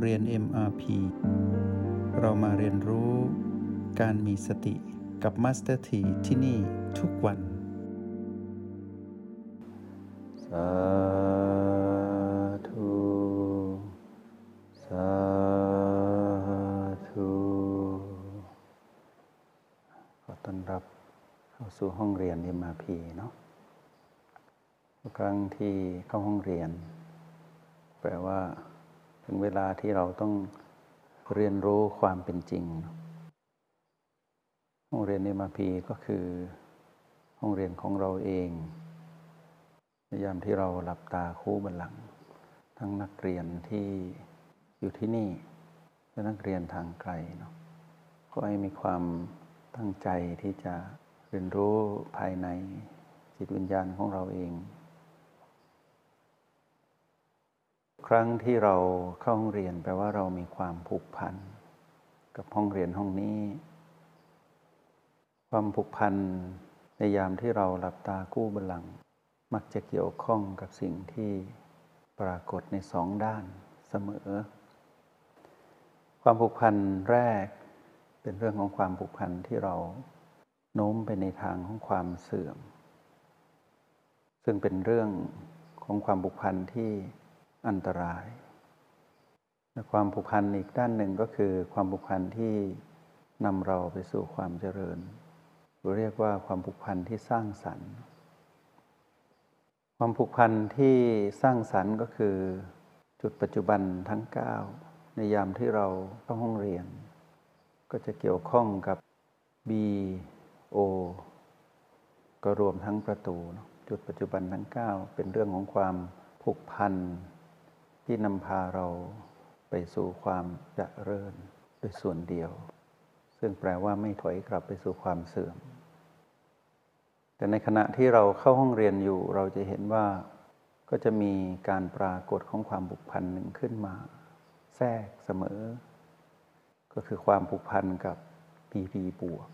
เรียน MRP เรามาเรียนรู้การมีสติกับ Master T ที่ที่นี่ทุกวัน สาธุ สาธุ ขอต้อนรับเข้าสู่ห้องเรียน MRP เนาะทุกครั้งที่เข้าห้องเรียน แปลว่า ถึงเวลาที่เราต้องเรียนรู้ความเป็นจริง ห้องเรียน MRP ก็คือ ห้องเรียนของเราเองในยามที่เราหลับตาคู่บันหลัง ทั้งนักเรียนที่อยู่ที่นี่และนักเรียนทางไกลเนาะก็ให้มีความตั้งใจที่จะเรียนรู้ภายในจิตวิญญาณของเราเอง ครั้งที่เราเข้าห้องเรียนแปลว่าเรามีความผูกพัน กับห้องเรียนห้องนี้ ความผูกพันในยามที่เราหลับตากู้บัลลังก์มักจะเกี่ยวข้องกับสิ่งที่ปรากฏในสองด้านเสมอ ความผูกพันแรกเป็นเรื่องของความผูกพันที่เราโน้มไปในทางของความเสื่อม ซึ่งเป็นเรื่องของความผูกพันที่ อันตรายและความผูกพันอีกด้านหนึ่งก็คือความผูกพันที่นำเราไปสู่ความเจริญหรือเรียกว่าความผูกพันที่สร้างสรรค์ ความผูกพันที่สร้างสรรค์ก็คือจุดปัจจุบันทั้ง 9 ในยามที่เราเข้าห้องเรียน ก็จะเกี่ยวข้องกับ B O ก็รวมทั้งประตู จุดปัจจุบันทั้ง 9 เป็นเรื่องของความผูกพัน ที่นำพาเราไปสู่ความเจริญโดยส่วนเดียว ซึ่งแปลว่าไม่ถอยกลับไปสู่ความเสื่อม แต่ในขณะที่เราเข้าห้องเรียนอยู่เราจะเห็นว่าก็จะมีการปรากฏของความผูกพันหนึ่งขึ้นมา แทรกเสมอ ก็คือความผูกพันกับ PP บวก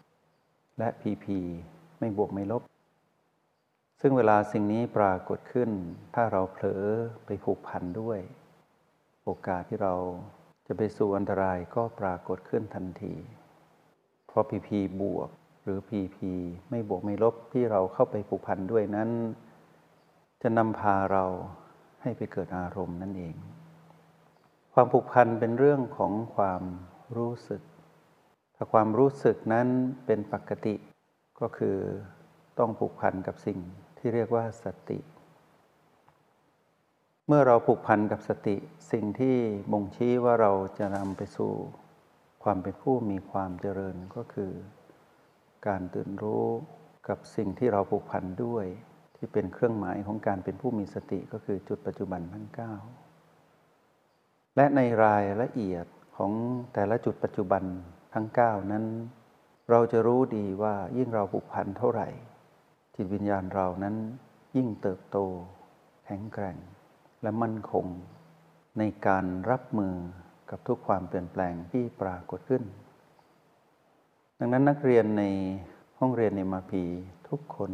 และ PP ไม่บวกไม่ลบ ซึ่งเวลาสิ่งนี้ปรากฏขึ้น ถ้าเราเผลอไปผูกพันด้วย โอกาสที่เราจะไปสู่อันตรายก็ปรากฏขึ้นทันที เพราะ PP บวกหรือ PP ไม่บวกไม่ลบที่เราเข้าไปผูกพันด้วยนั้น จะนำพาเราให้ไปเกิดอารมณ์นั่นเอง ความผูกพันเป็นเรื่องของความรู้สึก ถ้าความรู้สึกนั้นเป็นปกติก็คือต้องผูกพันกับสิ่งที่เรียกว่าสติ เมื่อเราผูกพันกับสติสิ่งที่บ่งชี้ว่าเราจะนำไปสู่ความเป็นผู้มีความเจริญก็คือ การตื่นรู้กับสิ่งที่เราผูกพันด้วย ที่เป็นเครื่องหมายของการเป็นผู้มีสติก็คือจุดปัจจุบันทั้ง9และในรายละเอียดของแต่ละจุดปัจจุบันทั้ง 9 นั้น เราจะรู้ดีว่ายิ่งเราผูกพันเท่าไหร่ จิตวิญญาณเรานั้นยิ่งเติบโตแข็งแกร่ง และมั่นคง ในการรับมือกับทุกความเปลี่ยนแปลงที่ปรากฏขึ้น ดังนั้นนักเรียนในห้องเรียนในมาพีทุกคน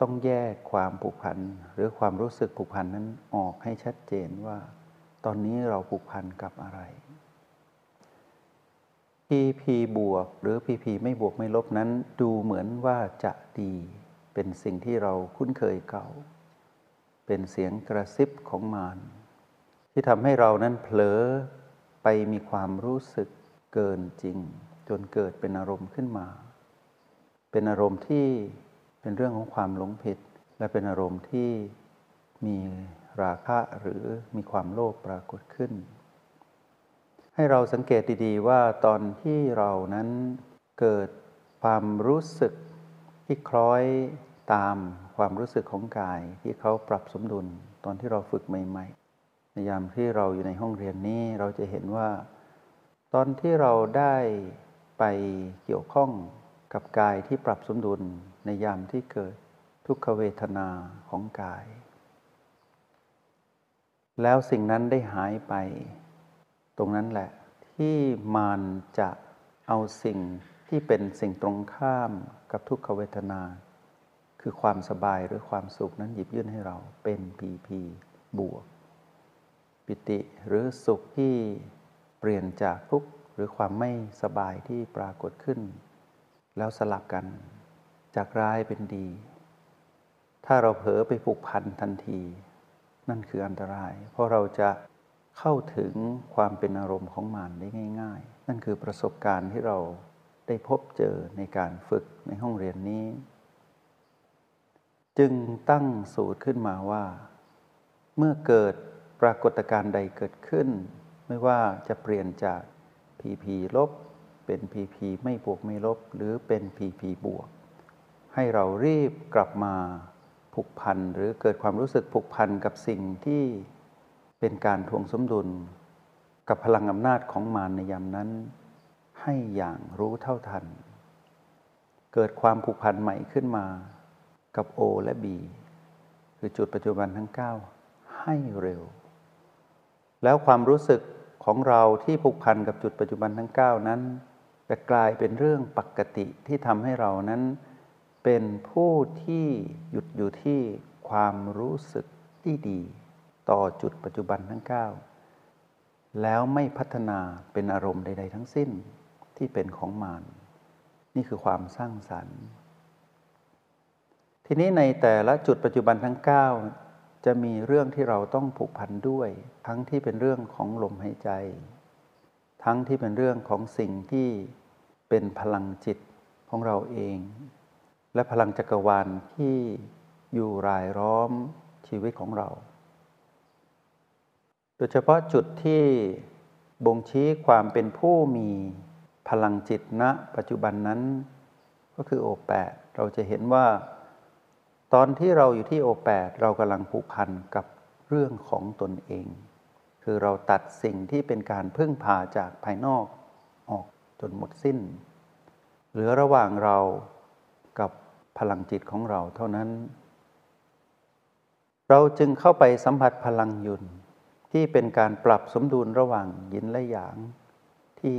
ต้องแยกความผูกพันหรือความรู้สึกผูกพันนั้นออกให้ชัดเจนว่า ตอนนี้เราผูกพันกับอะไร PP บวกหรือ PP ไม่บวกไม่ลบนั้น ดูเหมือนว่าจะดี เป็นสิ่งที่เราคุ้นเคยเก่า เป็นเสียงกระซิบของมารที่ทำให้เรานั้นเผลอไปมีความรู้สึกเกินจริง จนเกิดเป็นอารมณ์ขึ้นมา เป็นอารมณ์ที่เป็นเรื่องของความหลงผิด และเป็นอารมณ์ที่มีราคะหรือมีความโลภปรากฏขึ้น ให้เราสังเกตดีๆว่าตอนที่เรานั้นเกิดความรู้สึกที่คล้อย ตามความรู้สึกของกายที่เขาปรับสมดุลตอนที่เราฝึกใหม่ ๆ ในยามที่เราอยู่ในห้องเรียนนี้เราจะเห็นว่า ตอนที่เราได้ไปเกี่ยวข้องกับกายที่ปรับสมดุลในยามที่เกิดทุกขเวทนาของกาย แล้วสิ่งนั้นได้หายไป ตรงนั้นแหละ ที่มารจะเอาสิ่งที่เป็นสิ่งตรงข้ามกับทุกขเวทนา คือความสบายหรือความสุขนั้นหยิบยื่นให้เราเป็นพีพีบวก ปิติหรือสุขที่เปลี่ยนจากทุกข์หรือความไม่สบายที่ปรากฏขึ้น แล้วสลับกันจากร้ายเป็นดี ถ้าเราเผลอไปผูกพันทันที นั่นคืออันตราย เพราะเราจะเข้าถึงความเป็นอารมณ์ของมันได้ง่าย ๆ นั่นคือประสบการณ์ที่เราได้พบเจอในการฝึกในห้องเรียนนี้ จึงตั้งสูตรขึ้นมาว่า เมื่อเกิดปรากฏการณ์ใดเกิดขึ้น ไม่ว่าจะเปลี่ยนจากพีพีลบ เป็นพีพีไม่บวกไม่ลบ หรือเป็นพีพีบวก ให้เรารีบกลับมาผูกพันหรือเกิดความรู้สึกผูกพันกับสิ่งที่เป็นการทวงสมดุล กับพลังอำนาจของมารในยามนั้น ให้อย่างรู้เท่าทัน เกิดความผูกพันใหม่ขึ้นมา กับ O และ B คือจุดปัจจุบันทั้ง 9 ให้เร็ว แล้วความรู้สึกของเราที่ผูกพันกับจุดปัจจุบันทั้ง 9 นั้น จะกลายเป็นเรื่องปกติที่ทำให้เรานั้นเป็นผู้ที่หยุดอยู่ที่ความรู้สึกที่ดี ต่อจุดปัจจุบันทั้ง 9 แล้วไม่พัฒนาเป็นอารมณ์ใด ๆ ทั้งสิ้นที่เป็นของมารนี่คือความสร้างสรรค์ ทีนี้ในแต่ละจุดปัจจุบันทั้ง 9 จะมีเรื่องที่เราต้องผูกพันด้วย ทั้งที่เป็นเรื่องของลมหายใจ ทั้งที่เป็นเรื่องของสิ่งที่เป็นพลังจิตของเราเอง และพลังจักรวาลที่อยู่รายล้อมชีวิตของเรา โดยเฉพาะจุดที่บ่งชี้ความเป็นผู้มีพลังจิตณปัจจุบันนั้น ก็คือโอแปดเราจะเห็นว่า ตอนที่เราอยู่ที่โอแปดเรากำลังผูกพันกับเรื่องของตนเอง คือเราตัดสิ่งที่เป็นการพึ่งพาจากภายนอกออกจนหมดสิ้น เหลือระหว่างเรากับพลังจิตของเราเท่านั้น เราจึงเข้าไปสัมผัสพลังยุนที่เป็นการปรับสมดุลระหว่างยินและหยาง ที่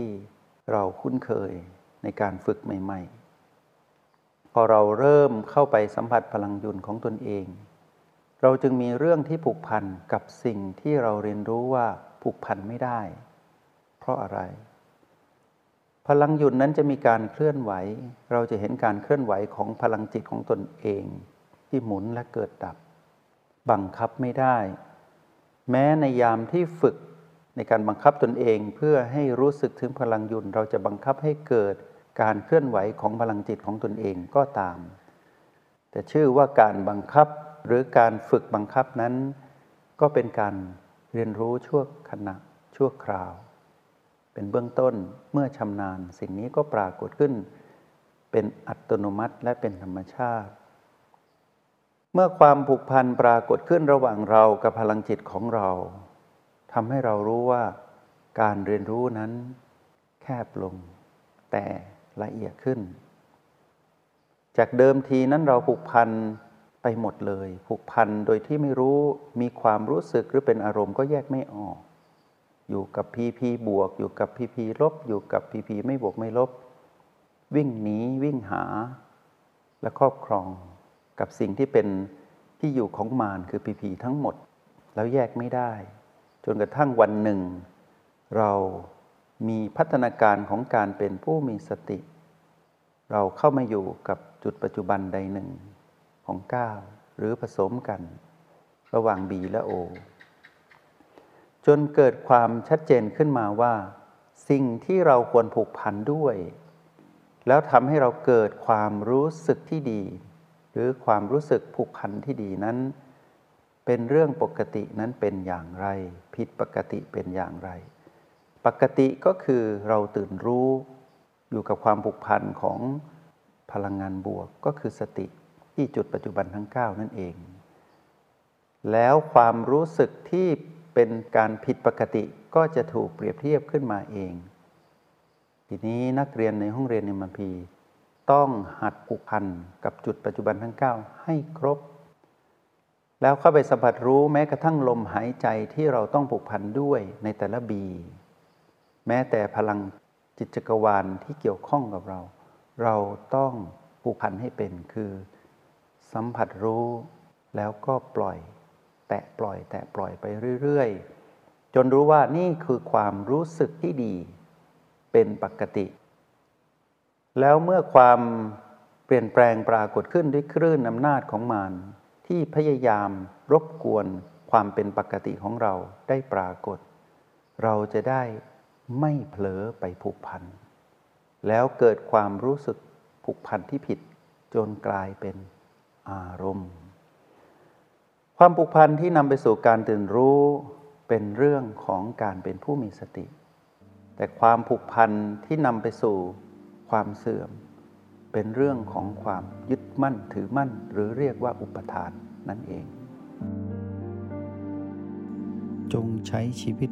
เราคุ้นเคยในการฝึกใหม่ ๆ พอเราเริ่มเข้าไปสัมผัสพลังยุนของตนเอง เราจึงมีเรื่องที่ผูกพันกับสิ่งที่เราเรียนรู้ว่าผูกพันไม่ได้ เพราะอะไร พลังยุนนั้นจะมีการเคลื่อนไหว เราจะเห็นการเคลื่อนไหวของพลังจิตของตนเอง ที่หมุนและเกิดดับ บังคับไม่ได้ แม้ในยามที่ฝึกในการบังคับตนเองเพื่อให้รู้สึกถึงพลังยุนเราจะบังคับให้เกิด การเคลื่อนไหวของพลังจิตของตนเองก็ตาม แต่ชื่อว่าการบังคับหรือการฝึกบังคับนั้น ก็เป็นการเรียนรู้ชั่วขณะชั่วคราว เป็นเบื้องต้นเมื่อชำนาญ สิ่งนี้ก็ปรากฏขึ้น เป็นอัตโนมัติและเป็นธรรมชาติ เมื่อความผูกพันปรากฏขึ้นระหว่างเรากับพลังจิตของเราทำให้เรารู้ว่าการเรียนรู้นั้นแคบลง แต่ ละเอียดขึ้น จากเดิมทีนั้นเราผูกพันไปหมดเลย ผูกพันโดยที่ไม่รู้มีความรู้สึกหรือเป็นอารมณ์ก็แยกไม่ออก อยู่กับพีพีบวก อยู่กับพีพีลบ อยู่กับพีพีไม่บวกไม่ลบ วิ่งหนีวิ่งหา และครอบครองกับสิ่งที่เป็นที่อยู่ของมารคือพีพีทั้งหมด แล้วแยกไม่ได้ จนกระทั่งวันหนึ่ง เรา มีพัฒนาการของการเป็นผู้มีสติ เราเข้ามาอยู่กับจุดปัจจุบันใดหนึ่งของก้าวหรือผสมกัน ระหว่าง B และ O จนเกิดความชัดเจนขึ้นมาว่า สิ่งที่เราควรผูกพันด้วย แล้วทำให้เราเกิดความรู้สึกที่ดี หรือความรู้สึกผูกพันที่ดีนั้น เป็นเรื่องปกตินั้นเป็นอย่างไร ผิดปกติเป็นอย่างไร ปกติก็คือเราตื่นรู้อยู่กับความผูกพันของพลังงานบวกก็คือสติที่จุดปัจจุบันทั้ง 9 นั่นเอง แล้วความรู้สึกที่เป็นการผิดปกติก็จะถูกเปรียบเทียบขึ้นมาเอง ทีนี้นักเรียนในห้องเรียนในมัพีต้องหัดผูกพันกับจุดปัจจุบันทั้ง 9 ให้ครบ แล้วเข้าไปสัมผัสรู้แม้กระทั่งลมหายใจที่เราต้องผูกพันด้วยในแต่ละบี แม้แต่พลังจิตจักรวาลที่เกี่ยวข้องกับเรา เราต้องผูกพันให้เป็นคือ สัมผัสรู้แล้วก็ปล่อย แตะปล่อย แตะปล่อยไปเรื่อยๆ จนรู้ว่านี่คือความรู้สึกที่ดีเป็นปกติ แล้วเมื่อความเปลี่ยนแปลงปรากฏขึ้นด้วยคลื่นอำนาจของมารที่พยายามรบกวนความเป็นปกติของเราได้ปรากฏ เราจะได้ ไม่เผลอไปผูกพัน แล้วเกิดความรู้สึกผูกพันที่ผิด จนกลายเป็นอารมณ์ ความผูกพันที่นำไปสู่การตื่นรู้เป็นเรื่องของการเป็นผู้มีสติ แต่ความผูกพันที่นำไปสู่ความเสื่อม เป็นเรื่องของความยึดมั่นถือมั่น หรือเรียกว่าอุปทานนั่นเอง จงใช้ชีวิต